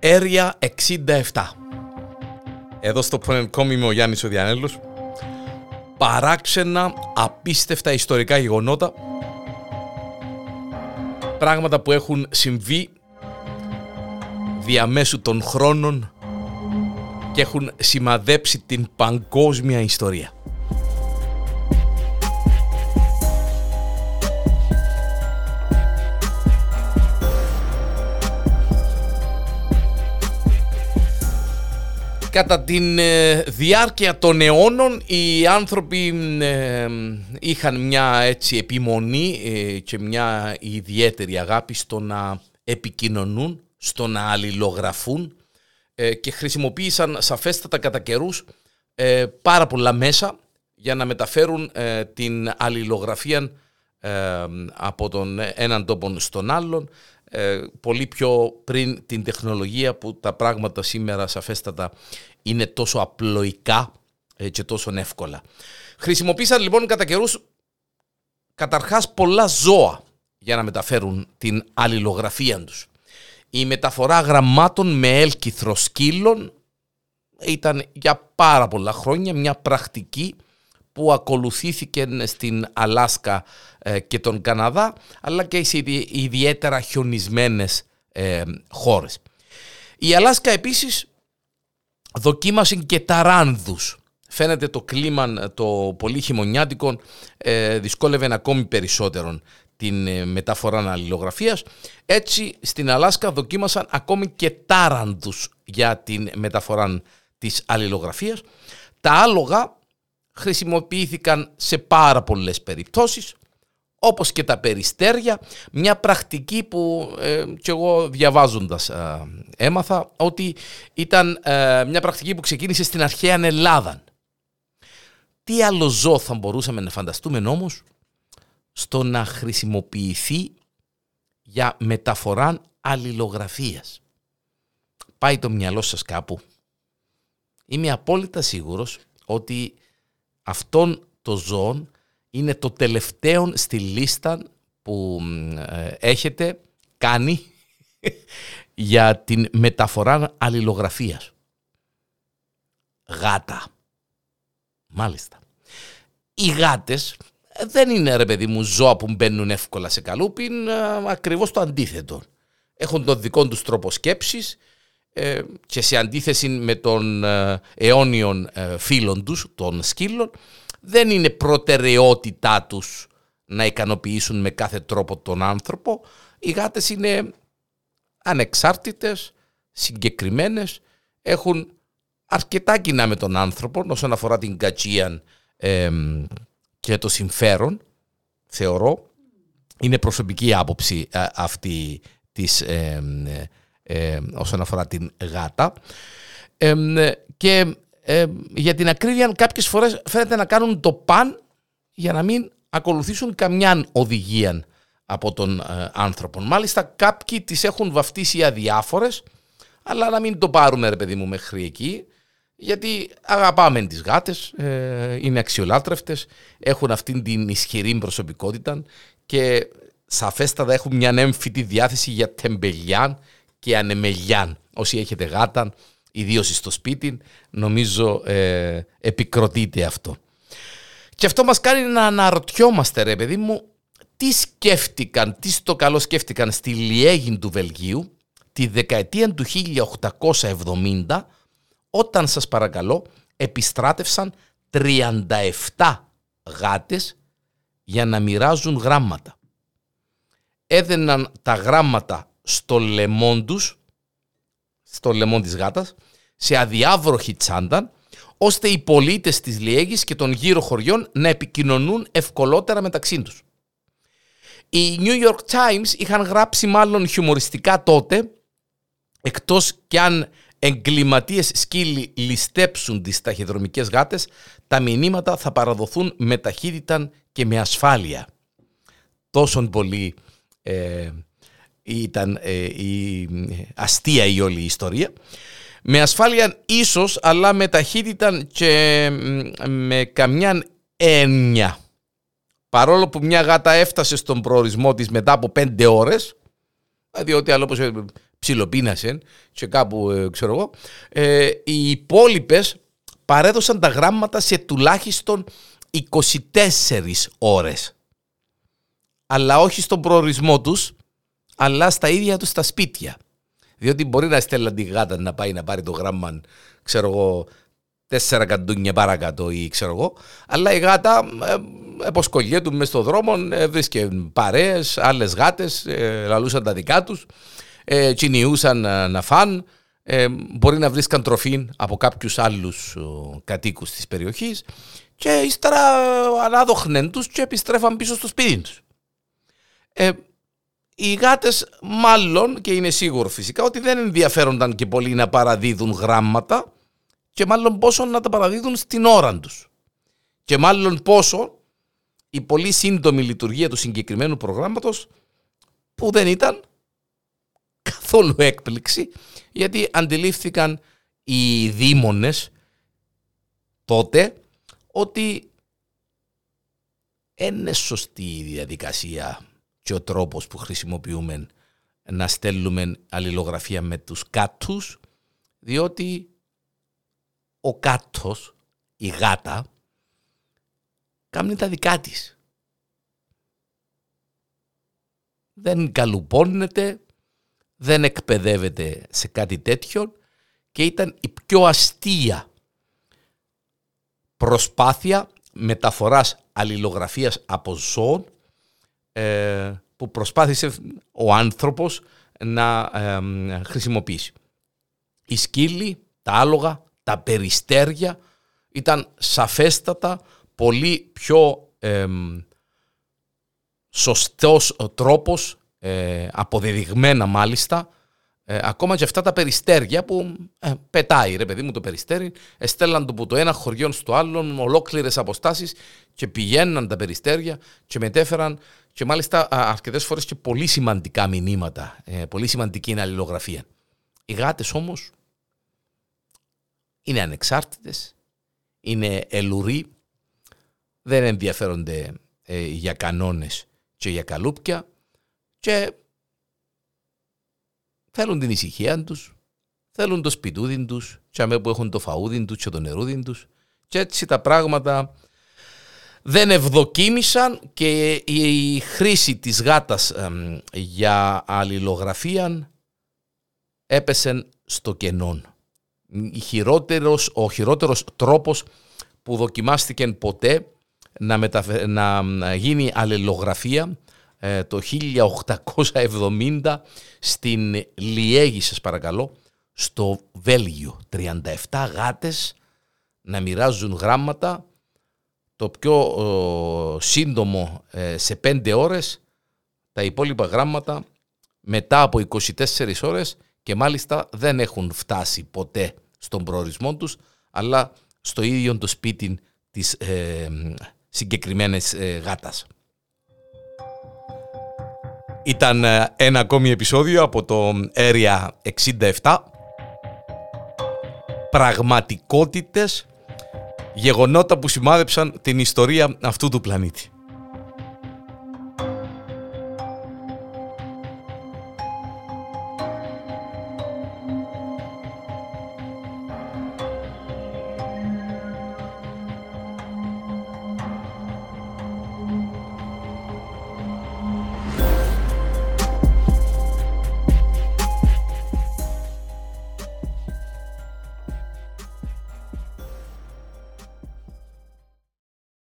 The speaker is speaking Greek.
Area 67. Εδώ στο Point.com είμαι ο Γιάννης ο Διανέλος. Παράξενα, απίστευτα ιστορικά γεγονότα. Πράγματα που έχουν συμβεί διαμέσου των χρόνων και έχουν σημαδέψει την παγκόσμια ιστορία. Κατά τη ε, διάρκεια των αιώνων οι άνθρωποι ε, είχαν μια έτσι επιμονή ε, και μια ιδιαίτερη αγάπη στο να επικοινωνούν, στο να αλληλογραφούν και χρησιμοποίησαν σαφέστατα κατά καιρούς πάρα πολλά μέσα για να μεταφέρουν την αλληλογραφία από τον έναν τόπο στον άλλον ε, πολύ πιο πριν την τεχνολογία που τα πράγματα σήμερα σαφέστατα είναι τόσο απλοϊκά ε, και τόσο εύκολα. Χρησιμοποίησαν λοιπόν κατά καιρούς καταρχάς πολλά ζώα για να μεταφέρουν την αλληλογραφία τους. Η μεταφορά γραμμάτων με έλκυθρο σκύλων ήταν για πάρα πολλά χρόνια μια πρακτική που ακολουθήθηκε στην Αλάσκα ε, και τον Καναδά, αλλά και σε ιδιαίτερα χιονισμένες ε, χώρες. Η Αλάσκα επίσης δοκίμασε και ταράνδους. Φαίνεται το κλίμα το πολύ χειμωνιάτικο ε, δυσκόλευε ακόμη περισσότερο την ε, μεταφορά αλληλογραφίας. Έτσι στην Αλάσκα δοκίμασαν ακόμη και τάρανδους για την μεταφορά της αλληλογραφίας. Τα άλογα χρησιμοποιήθηκαν σε πάρα πολλές περιπτώσεις όπως και τα περιστέρια, μια πρακτική που ε, και εγώ διαβάζοντας ε, έμαθα ότι ήταν ε, μια πρακτική που ξεκίνησε στην αρχαία Ελλάδα. Τι άλλο ζώο θα μπορούσαμε να φανταστούμε όμως στο να χρησιμοποιηθεί για μεταφορά αλληλογραφίας; Πάει το μυαλό σας κάπου. Είμαι απόλυτα σίγουρος ότι αυτόν το ζώο είναι το τελευταίο στη λίστα που ε, έχετε κάνει για την μεταφορά αλληλογραφίας. Γάτα. Μάλιστα. Οι γάτες δεν είναι ρε παιδί μου ζώα που μπαίνουν εύκολα σε καλούπιν, ε, ακριβώς το αντίθετο. Έχουν τον δικό τους τρόπο σκέψης ε, και σε αντίθεση με τον αιώνιον φίλων τους, των σκύλων, δεν είναι προτεραιότητά τους να ικανοποιήσουν με κάθε τρόπο τον άνθρωπο. Οι γάτες είναι ανεξάρτητες, συγκεκριμένες, έχουν αρκετά κοινά με τον άνθρωπο όσον αφορά την κατσία και το συμφέρον, θεωρώ. Είναι προσωπική άποψη αυτή της, όσον αφορά την γάτα. και ε, για την ακρίβεια κάποιες φορές φαίνεται να κάνουν το παν για να μην ακολουθήσουν καμιά οδηγία από τον ε, άνθρωπο. Μάλιστα κάποιοι τις έχουν βαφτίσει αδιάφορες αλλά να μην το πάρουμε ρε παιδί μου μέχρι εκεί γιατί αγαπάμε τις γάτες, ε, είναι αξιολάτρευτες, έχουν αυτήν την ισχυρή προσωπικότητα και σαφέστατα έχουν μια έμφυτη διάθεση για τεμπελιάν και ανεμελιάν. Όσοι έχετε γάτα ιδίως στο σπίτι, νομίζω ε, επικροτείται αυτό. Και αυτό μας κάνει να αναρωτιόμαστε ρε παιδί μου, τι σκέφτηκαν, τι στο καλό σκέφτηκαν στη Λιέγιν του Βελγίου τη δεκαετία του 1870 όταν σας παρακαλώ επιστράτευσαν 37 γάτες για να μοιράζουν γράμματα. Έδαιναν τα γράμματα στο λεμόν τους στο λαιμό της γάτας, σε αδιάβροχη τσάντα, ώστε οι πολίτες της Λιέγης και των γύρω χωριών να επικοινωνούν ευκολότερα μεταξύ τους. Οι New York Times είχαν γράψει μάλλον χιουμοριστικά τότε, εκτός κι αν εγκληματίες σκύλοι ληστέψουν τις ταχυδρομικές γάτες, τα μηνύματα θα παραδοθούν με ταχύτητα και με ασφάλεια. Τόσον πολύ ε, ήταν ε, η αστεία η όλη η ιστορία. Με ασφάλεια ίσως, αλλά με ταχύτητα και με καμιά έννοια. Παρόλο που μια γάτα έφτασε στον προορισμό της μετά από πέντε ώρες, διότι άλλο όπως ψιλοπίνασε και κάπου ε, ξέρω εγώ, ε, οι υπόλοιπες παρέδωσαν τα γράμματα σε τουλάχιστον 24 ώρες. Αλλά όχι στον προορισμό τους, αλλά στα ίδια τους τα σπίτια. Διότι μπορεί να στέλνει τη γάτα να πάει να πάρει το γράμμα, ξέρω εγώ, τέσσερα καντούνια παρακάτω ή ξέρω εγώ. Αλλά η γάτα ε, του μέσα στον δρόμο, ε, βρίσκε παρέες, άλλες γάτες, ε, λαλούσαν τα δικά τους, ε, κυνιούσαν να, να φαν, ε, μπορεί να βρίσκαν τροφή από κάποιους άλλους κατοίκους της περιοχής και ύστερα ανάδοχνεν τους και επιστρέφαν πίσω στο σπίτι τους. Ε, οι γάτες μάλλον, και είναι σίγουρο φυσικά, ότι δεν ενδιαφέρονταν και πολύ να παραδίδουν γράμματα και μάλλον πόσο να τα παραδίδουν στην ώρα τους. Και μάλλον πόσο η πολύ σύντομη λειτουργία του συγκεκριμένου προγράμματος που δεν ήταν καθόλου έκπληξη γιατί αντιλήφθηκαν οι δήμονες τότε ότι είναι σωστή η διαδικασία και ο τρόπος που χρησιμοποιούμε να στέλνουμε αλληλογραφία με τους κάτους διότι ο κάτος, η γάτα, κάνει τα δικά της. Δεν καλουπώνεται, δεν εκπαιδεύεται σε κάτι τέτοιο και ήταν η πιο αστεία προσπάθεια μεταφοράς αλληλογραφίας από ζώων ε, που προσπάθησε ο άνθρωπος να χρησιμοποιήσει. Οι σκύλοι, τα άλογα, τα περιστέρια ήταν σαφέστατα πολύ πιο ε, σωστός τρόπος, ε, αποδεδειγμένα μάλιστα, ε, ακόμα και αυτά τα περιστέρια που ε, πετάει ρε παιδί μου το περιστέρι, εστέλαν το από το ένα χωριό στο άλλο, ολόκληρες αποστάσεις και πηγαίναν τα περιστέρια και μετέφεραν και μάλιστα αρκετές φορές και πολύ σημαντικά μηνύματα. Ε, πολύ σημαντική είναι αλληλογραφία. Οι γάτες όμως είναι ανεξάρτητες, είναι ελουροί, δεν ενδιαφέρονται ε, για κανόνες και για καλούπια και θέλουν την ησυχία τους, θέλουν το σπιτούδι τους και αμέ που έχουν το φαούδι τους και το νερούδι τους. Και έτσι τα πράγματα δεν ευδοκίμησαν και η χρήση της γάτας για αλληλογραφία έπεσε στο κενόν. Χειρότερος, ο χειρότερος τρόπος που δοκιμάστηκε ποτέ να, να γίνει αλληλογραφία ε, το 1870 στην Λιέγη σας παρακαλώ στο Βέλγιο 37 γάτες να μοιράζουν γράμματα το πιο σύντομο ε, σε 5 ώρες τα υπόλοιπα γράμματα μετά από 24 ώρες και μάλιστα δεν έχουν φτάσει ποτέ στον προορισμό τους, αλλά στο ίδιο το σπίτι της ε, συγκεκριμένης ε, γάτας. Ήταν ε, ένα ακόμη επεισόδιο από το Area 67. Πραγματικότητες, γεγονότα που σημάδεψαν την ιστορία αυτού του πλανήτη.